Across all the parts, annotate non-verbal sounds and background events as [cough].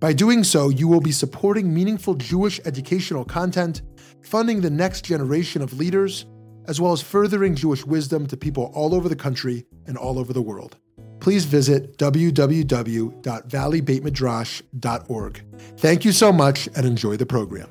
By doing so, you will be supporting meaningful Jewish educational content, funding the next generation of leaders, as well as furthering Jewish wisdom to people all over the country and all over the world. Please visit www.valleybeitmidrash.org. Thank you so much and enjoy the program.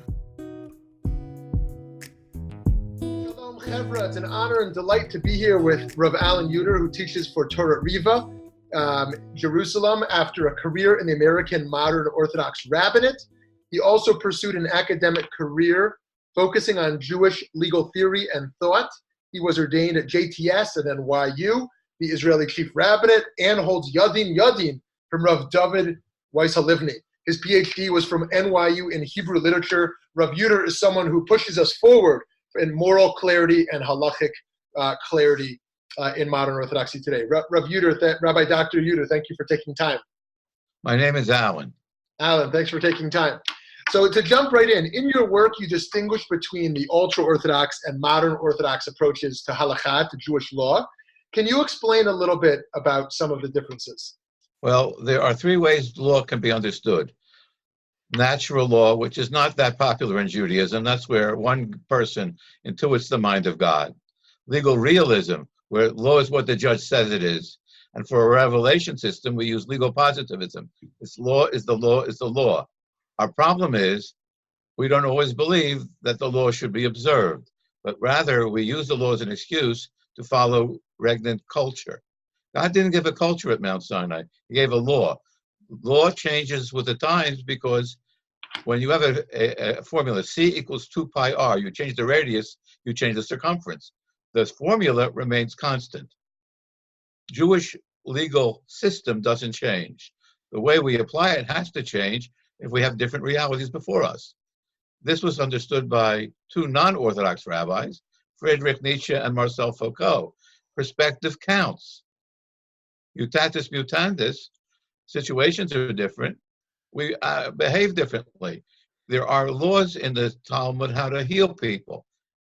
Shalom, Chevra. It's an honor and delight to be here with Rav Alan Yuter, who teaches for Torah Riva um, Jerusalem after a career in the American Modern Orthodox Rabbinate. He also pursued an academic career focusing on Jewish legal theory and thought. He was ordained at JTS and YU, the Israeli Chief Rabbinate, and holds Yadin Yadin from Rav David Weiss Halivni. His PhD was from NYU in Hebrew literature. Rav Yuter is someone who pushes us forward in moral clarity and halachic uh, clarity uh, in modern Orthodoxy today. Rav, Rav Yuter, th- Rabbi Dr. Yuter, thank you for taking time. My name is Alan. Alan, thanks for taking time. So to jump right in, in your work, you distinguish between the ultra-Orthodox and modern Orthodox approaches to halakha, to Jewish law. Can you explain a little bit about some of the differences? Well, there are three ways law can be understood. Natural law, which is not that popular in Judaism, that's where one person intuits the mind of God. Legal realism, where law is what the judge says it is. And for a revelation system, we use legal positivism. This law is the law is the law. Our problem is we don't always believe that the law should be observed, but rather we use the law as an excuse to follow regnant culture. God didn't give a culture at Mount Sinai, He gave a law. Law changes with the times because when you have a, a, a formula, C equals 2 pi r, you change the radius, you change the circumference the formula remains constant. Jewish legal system doesn't change. The way we apply it has to change if we have different realities before us. This was understood by two non-Orthodox rabbis, Friedrich Nietzsche and Marcel Foucault. Perspective counts. Mutatis mutandis, situations are different. We uh, behave differently. There are laws in the Talmud how to heal people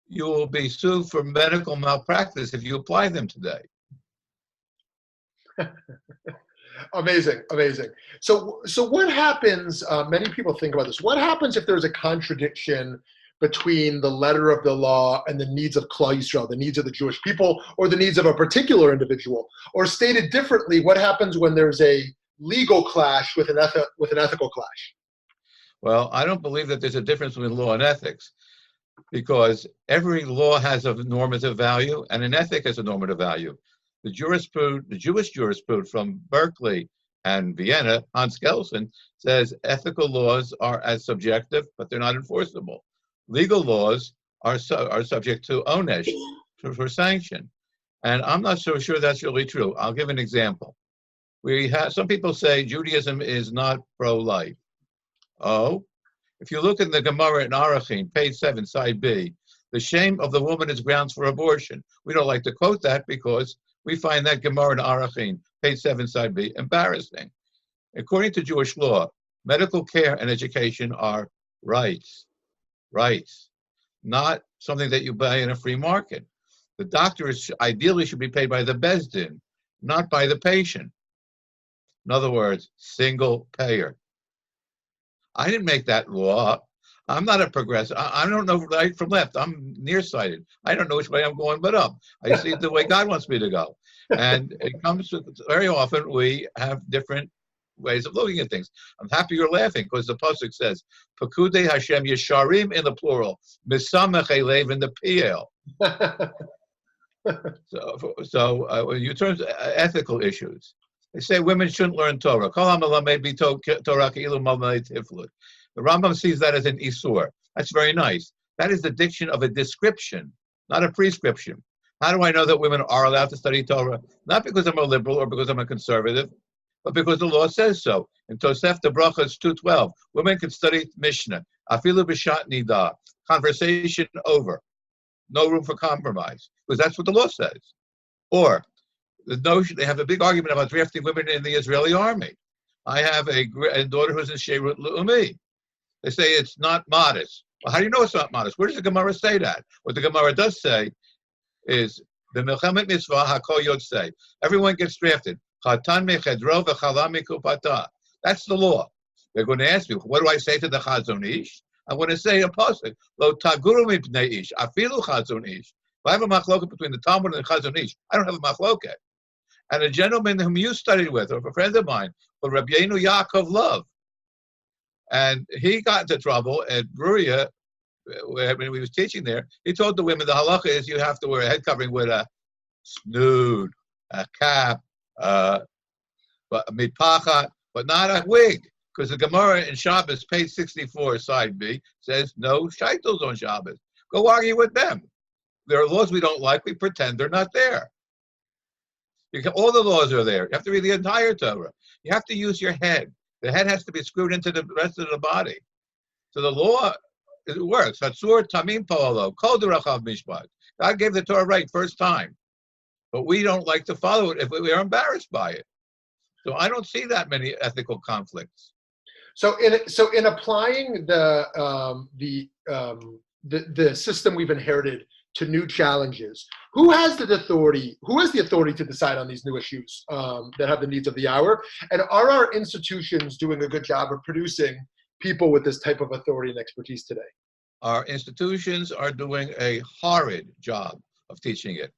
you will be sued for medical malpractice if you apply them today. [laughs] amazing, amazing. So, so what happens? Uh, many people think about this. What happens if there's a contradiction between the letter of the law and the needs of Klal Yisrael, the needs of the Jewish people, or the needs of a particular individual? Or stated differently, what happens when there's a legal clash with an, eth- with an ethical clash? Well, I don't believe that there's a difference between law and ethics because every law has a normative value and an ethic has a normative value. The jurisprudence, the Jewish jurisprudence from Berkeley and Vienna, Hans Kelsen, says ethical laws are as subjective, but they're not enforceable. Legal laws are su- are subject to onesh for, for sanction, and I'm not so sure that's really true. I'll give an example. We have some people say Judaism is not pro-life. Oh, if you look in the Gemara in Arachin, page 7, side B, the shame of the woman is grounds for abortion. We don't like to quote that because we find that Gemara in Arachin, page 7, side B, embarrassing. According to Jewish law, medical care and education are rights. Rights. Not something that you buy in a free market. The doctor is, ideally should be paid by the Besdin, not by the patient. In other words, single payer. I didn't make that law up. I'm not a progressive. I, I, don't know right from left. I'm nearsighted. I don't know which way I'm going but up. I see it the way God wants me to go. And it comes to very often we have different ways of looking at things. I'm happy you're laughing because the pasuk says "Pakude Hashem Yesharim" in the plural, "Misamech Elev" in the PL. [laughs] so, so uh, you turn to ethical issues, they say women shouldn't learn Torah. The Rambam sees that as an isur. That's very nice. That is the diction of a description, not a prescription. How do I know that women are allowed to study Torah? Not because I'm a liberal or because I'm a conservative, but because the law says so. In Tosefta Brachas 2.12, women can study Mishnah. Afilu b'shat nida. conversation over. No room for compromise, because that's what the law says. Or the notion they have a big argument about drafting women in the Israeli army. I have a, daughter who's in Sheirut Leumi. They say it's not modest. Well, how do you know it's not modest? Where does the Gemara say that? What the Gemara does say is the Milchemet Mitzvah Hakol Yod say everyone gets drafted. Chatan mechedro v'chala mikupata. That's the law. They're going to ask me, what do I say to the Chazon Ish? I'm going to say a pasuk. Lo taguru mipnei ish. Afilu Chazon Ish. If I have a machloket between the Talmud and the Chazon Ish, I don't have a machloket. And a gentleman whom you studied with, or a friend of mine, called Rabbi Yenu Yaakov Love, and he got into trouble at Bruria when he was teaching there. He told the women the halacha is you have to wear a head covering with a snood, a cap, uh, a mitpacha, but not a wig. Because the Gemara in Shabbos, page 64, side B, says no shaitels on Shabbos. Go argue with them. There are laws we don't like, we pretend they're not there. Can, all the laws are there. You have to read the entire Torah. You have to use your head. The head has to be screwed into the rest of the body. So the law, it works. Hatsur tamim polo, kol mishpat. God gave the Torah right first time. But we don't like to follow it if we are embarrassed by it. So I don't see that many ethical conflicts. So in so in applying the um, the, um, the the system we've inherited to new challenges. Who has the authority? Who has the authority to decide on these new issues um, that have the needs of the hour? And are our institutions doing a good job of producing people with this type of authority and expertise today? Our institutions are doing a horrid job of teaching it.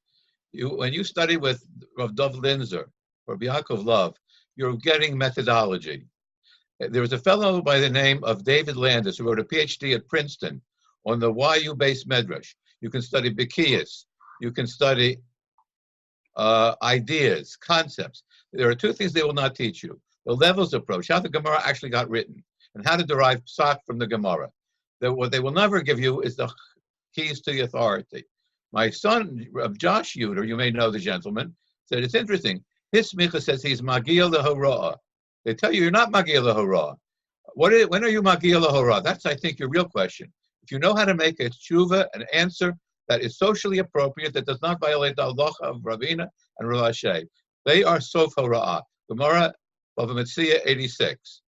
You, when you study with Rav Dov Linzer or Yaakov Love, you're getting methodology. There was a fellow by the name of David Landis who wrote a PhD at Princeton on the YU-beis medrash. You can study Bikiyas. You can study uh, ideas, concepts. There are two things they will not teach you. The levels approach, how the Gemara actually got written, and how to derive psak from the Gemara. The, what they will never give you is the keys to the authority. My son, of Josh Yuter, you may know the gentleman, said it's interesting. His smicha says he's Magil the Hurrah. They tell you you're not Magil Hurrah. What is, when are you Magil Hurrah? That's, I think, your real question. You know how to make a tshuva, an answer that is socially appropriate, that does not violate the Allah of Ravina and Rav Ashi, they are sof hora'ah. Gemara Bava Metzia 86.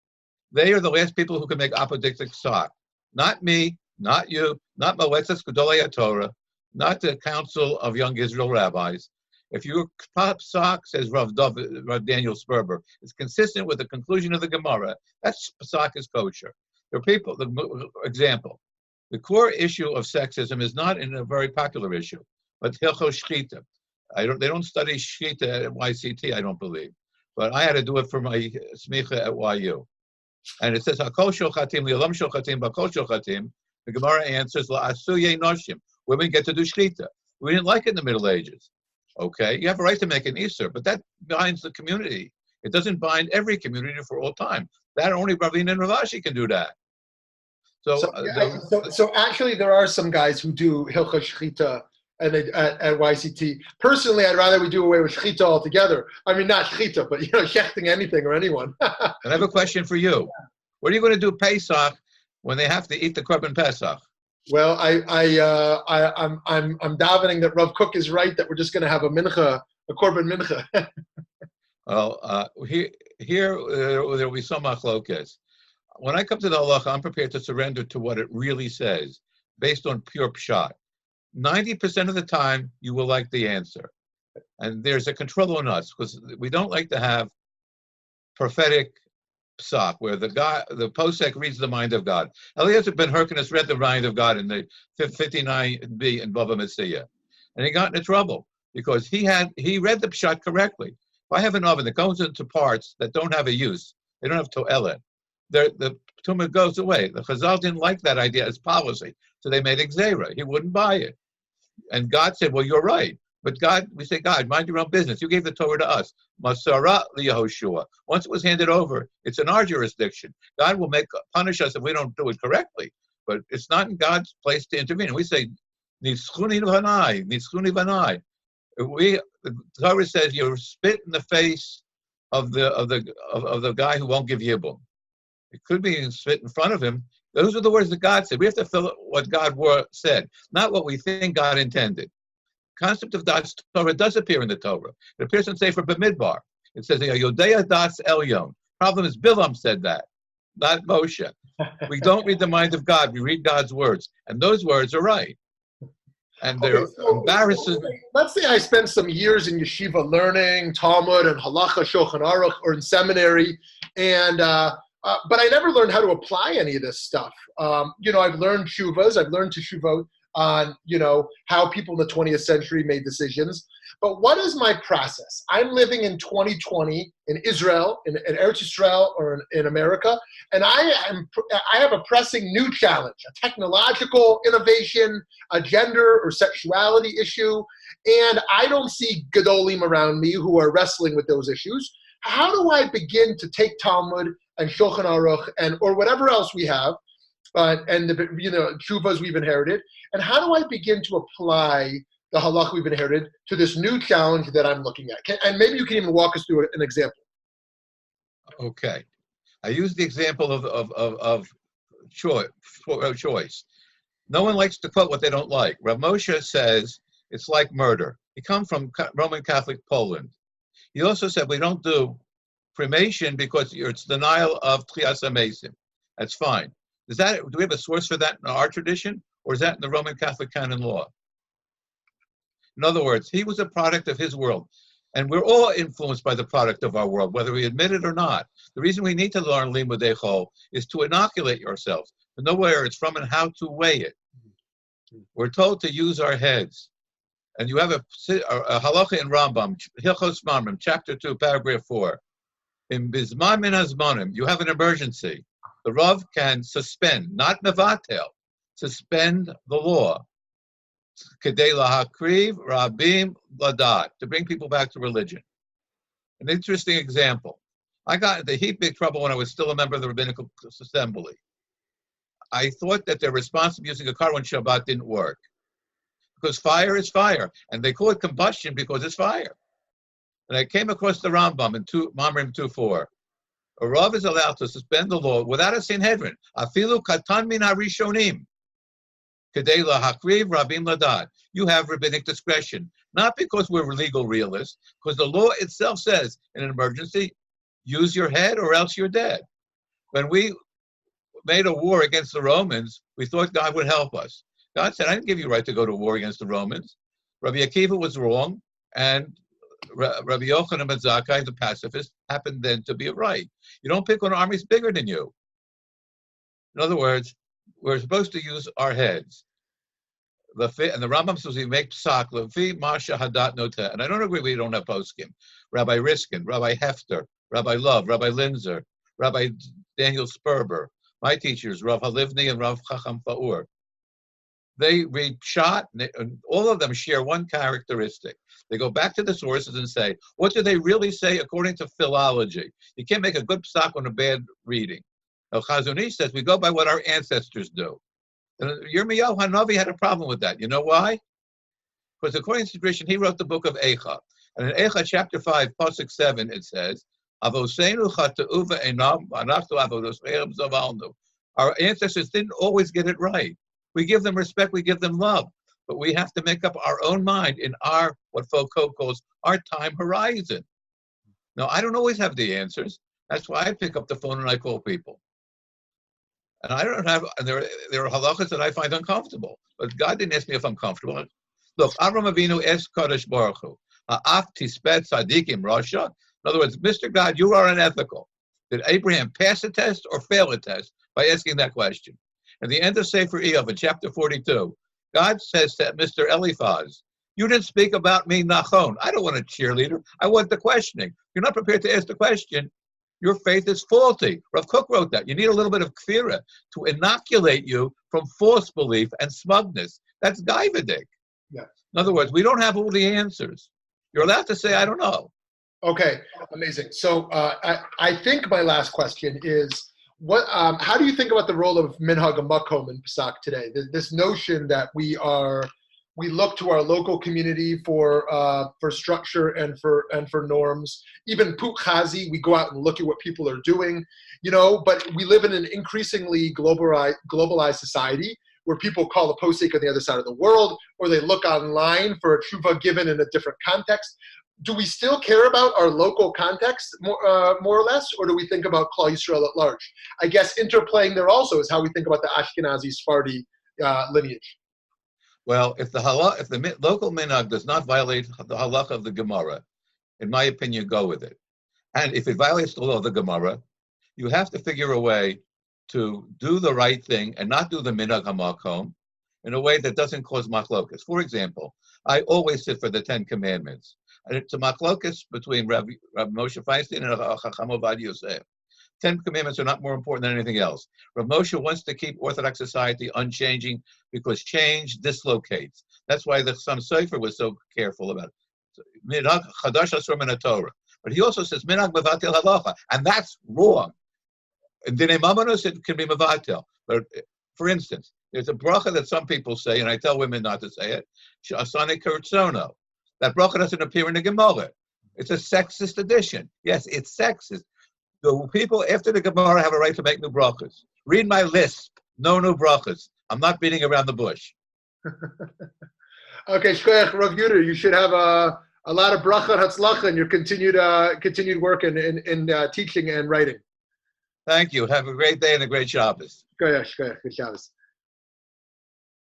They are the last people who can make apodictic psak. Not me, not you, not Moetzes Gedolei Torah, not the Council of Young Israel Rabbis. If your top psak says Rav, Dov, Rav Daniel Sperber, it's consistent with the conclusion of the Gemara. That psak is kosher. There are people. The example: the core issue of sexism is not in a very popular issue, but hilchos shchita. I don't. They don't study shchita at YCT. I don't believe, but I had to do it for my smicha at YU, and it says hakol shochatim li'olam shochatim bakol shochatim. The Gemara answers la'asuye noshim. Women get to do shchita. We didn't like it in the Middle Ages. Okay, you have a right to make an isur, but that binds the community. It doesn't bind every community for all time. That only Ravina and Ravashi can do that. So, so, uh, so, so, actually, there are some guys who do hilcha shchita at, at, at, YCT. Personally, I'd rather we do away with shchita altogether. I mean, not shchita, but you know, [laughs] shechting anything or anyone. [laughs] I have a question for you. What are you going to do Pesach when they have to eat the korban Pesach? Well, I, I, uh, I, I'm, I'm, I'm davening that Rav Kook is right that we're just going to have a mincha, a korban mincha. [laughs] well, uh, here, here uh, there will be some machlokas when I come to the halacha, I'm prepared to surrender to what it really says, based on pure pshat. Ninety percent of the time, you will like the answer, and there's a control on us because we don't like to have prophetic psak, where the God, the posek reads the mind of God. Eliezer ben Hyrcanus read the mind of God in the 59b in Bava Metzia, and he got into trouble because he had he read the pshat correctly. If I have an oven that goes into parts that don't have a use, they don't have toelet, the the tumah goes away. The Chazal didn't like that idea as policy, so they made Xera. He wouldn't buy it. And God said, Well, you're right. But God, we say, God, mind your own business. You gave the Torah to us. Masara Yehoshua. Once it was handed over, it's in our jurisdiction. God will make punish us if we don't do it correctly. But it's not in God's place to intervene. We say, Nitzchuni vanai, Nitzchuni vanai. We the Torah says you spit in the face of the of the of, of the guy who won't give yibum. It could be spit in front of him. Those are the words that God said. We have to fill what God said, not what we think God intended. Concept of das Torah does appear in the Torah. It appears in Sefer Bamidbar. It says, Yodea das Elyon. Problem is, Bilam said that, not Moshe. We don't read the mind of God, we read God's words. And those words are right. And they're okay, so, embarrassing. Let's say I spent some years in yeshiva learning Talmud and Halacha, Shulchan Aruch, or in seminary, and uh, uh, but I never learned how to apply any of this stuff. Um, you know, I've learned shuvas, I've learned teshuvot on, you know, how people in the 20th century made decisions. But what is my process? I'm living in 2020 in Israel, in, in Eretz Israel, or in, in America, and I am I have a pressing new challenge: a technological innovation, a gender or sexuality issue, and I don't see gadolim around me who are wrestling with those issues. How do I begin to take Talmud and Shulchan Aruch and or whatever else we have, uh, and the you know chuvas we've inherited, and how do I begin to apply the halach we've inherited to this new challenge that I'm looking at? Can, and maybe you can even walk us through an example. Okay, I use the example of of of, of choice. choice. No one likes to quote what they don't like. Rav Moshe says it's like murder. He come from Roman Catholic Poland. He also said we don't do cremation because it's denial of Tchias Amesim. That's fine. Is that do we have a source for that in our tradition, or is that in the Roman Catholic canon law? In other words, he was a product of his world. And we're all influenced by the product of our world, whether we admit it or not. The reason we need to learn Limudei Chol is to inoculate yourselves, to know where it's from and how to weigh it. We're told to use our heads. And you have a, a halacha in Rambam, Hilchos Mamrim, chapter 2, paragraph 4 in bizman min azmanim, you have an emergency. The Rav can suspend, not nevatel, suspend the law. Kedei lahakriv rabim ladat, to bring people back to religion. An interesting example. I got into heap big trouble when I was still a member of the Rabbinical Assembly. I thought that their response to using a car on Shabbat didn't work. Because fire is fire, and they call it combustion because it's fire. And I came across the Rambam in two, Mamrim 2.4. A Rav is allowed to suspend the law without a Sanhedrin. Afilu katan min harishonim. Kedei lahakriv rabim ladad. You have rabbinic discretion. Not because we're legal realists, because the law itself says in an emergency, use your head or else you're dead. When we made a war against the Romans, we thought God would help us. God said, I didn't give you right to go to war against the Romans. Rabbi Akiva was wrong, and Rabbi Yochanan ben Zakkai, the pacifist, happened then to be right. You don't pick when on armies bigger than you. In other words, we're supposed to use our heads. The and the Rambam says we make psak lefi masha hadat nota. And I don't agree we don't have poskim. Rabbi Riskin, Rabbi Hefter, Rabbi Love, Rabbi Linzer, Rabbi Daniel Sperber, my teachers, Rav Halivni and Rav Chacham Faur. They read shot, and all of them share one characteristic. They go back to the sources and say, what do they really say according to philology? You can't make a good psak on a bad reading. El Chazon Ish says we go by what our ancestors do. And uh, Yirmiyahu Hanavi had a problem with that. You know why? Because according to tradition, he wrote the book of Eicha. And in Eicha chapter 5, Pasuk 7, it says, Our ancestors didn't always get it right. We give them respect, we give them love, but we have to make up our own mind in our, what Foucault calls, our time horizon. Now, I don't always have the answers. That's why I pick up the phone and I call people. And I don't have, and there, there are halachas that I find uncomfortable. But God didn't ask me if I'm comfortable. Look, Avram Avinu es Kadosh Baruch Hu. Af tispet Rasha. In other words, Mr. God, you are unethical. Did Abraham pass a test or fail a test by asking that question? At the end of Sefer Iyov, in chapter 42, God says to Mr. Eliphaz, You didn't speak about me, Nachon. I don't want a cheerleader. I want the questioning. You're not prepared to ask the question. Your faith is faulty. Rav Kook wrote that. You need a little bit of kfira to inoculate you from false belief and smugness. That's gaivadik. Yes. In other words, we don't have all the answers. You're allowed to say, I don't know. Okay, amazing. So uh, I, I think my last question is what um, how do you think about the role of minhag makom in Pesach today? This notion that we are we look to our local community for uh, for structure and for and for norms. Even pukhazi, we go out and look at what people are doing, you know. But we live in an increasingly globalized globalized society where people call a posik on the other side of the world, or they look online for a tshuva given in a different context. Do we still care about our local context more, uh, more or less, or do we think about Klal Yisrael at large? I guess interplaying there also is how we think about the Ashkenazi Sephardi uh, lineage. Well, if the halach, if the local minhag does not violate the halacha of the Gemara, in my opinion, go with it. And if it violates the law of the Gemara, you have to figure a way to do the right thing and not do the minhag hamakom in a way that doesn't cause machlokas. For example, I always sit for the Ten Commandments. It's a machlokas between Rabbi, Moshe Feinstein and Chacham Ovadia Yosef. Ten Commandments are not more important than anything else. Rav Moshe wants to keep Orthodox society unchanging because change dislocates. That's why the Chassam Sofer was so careful about it. Torah. But he also says Minag Mevatel Halacha, and that's wrong. In Dine Mamonos, it can be Mevatel. But eh, for instance, there's a bracha that some people say, and I tell women not to say it, Shasane Kurtzono. That bracha doesn't appear in the Gemara. It's a sexist addition. Yes, it's sexist, the people after the Gemara have a right to make new brachas. Read my list. No new brachas. I'm not beating around the bush. [laughs] okay, Shkoyach Rav you should have a, a lot of bracha and hatzlacha in your continued uh, continued work in, in, in uh, teaching and writing. Thank you. Have a great day and a great Shabbos. Shkoyach, Shkoyach, good Shabbos.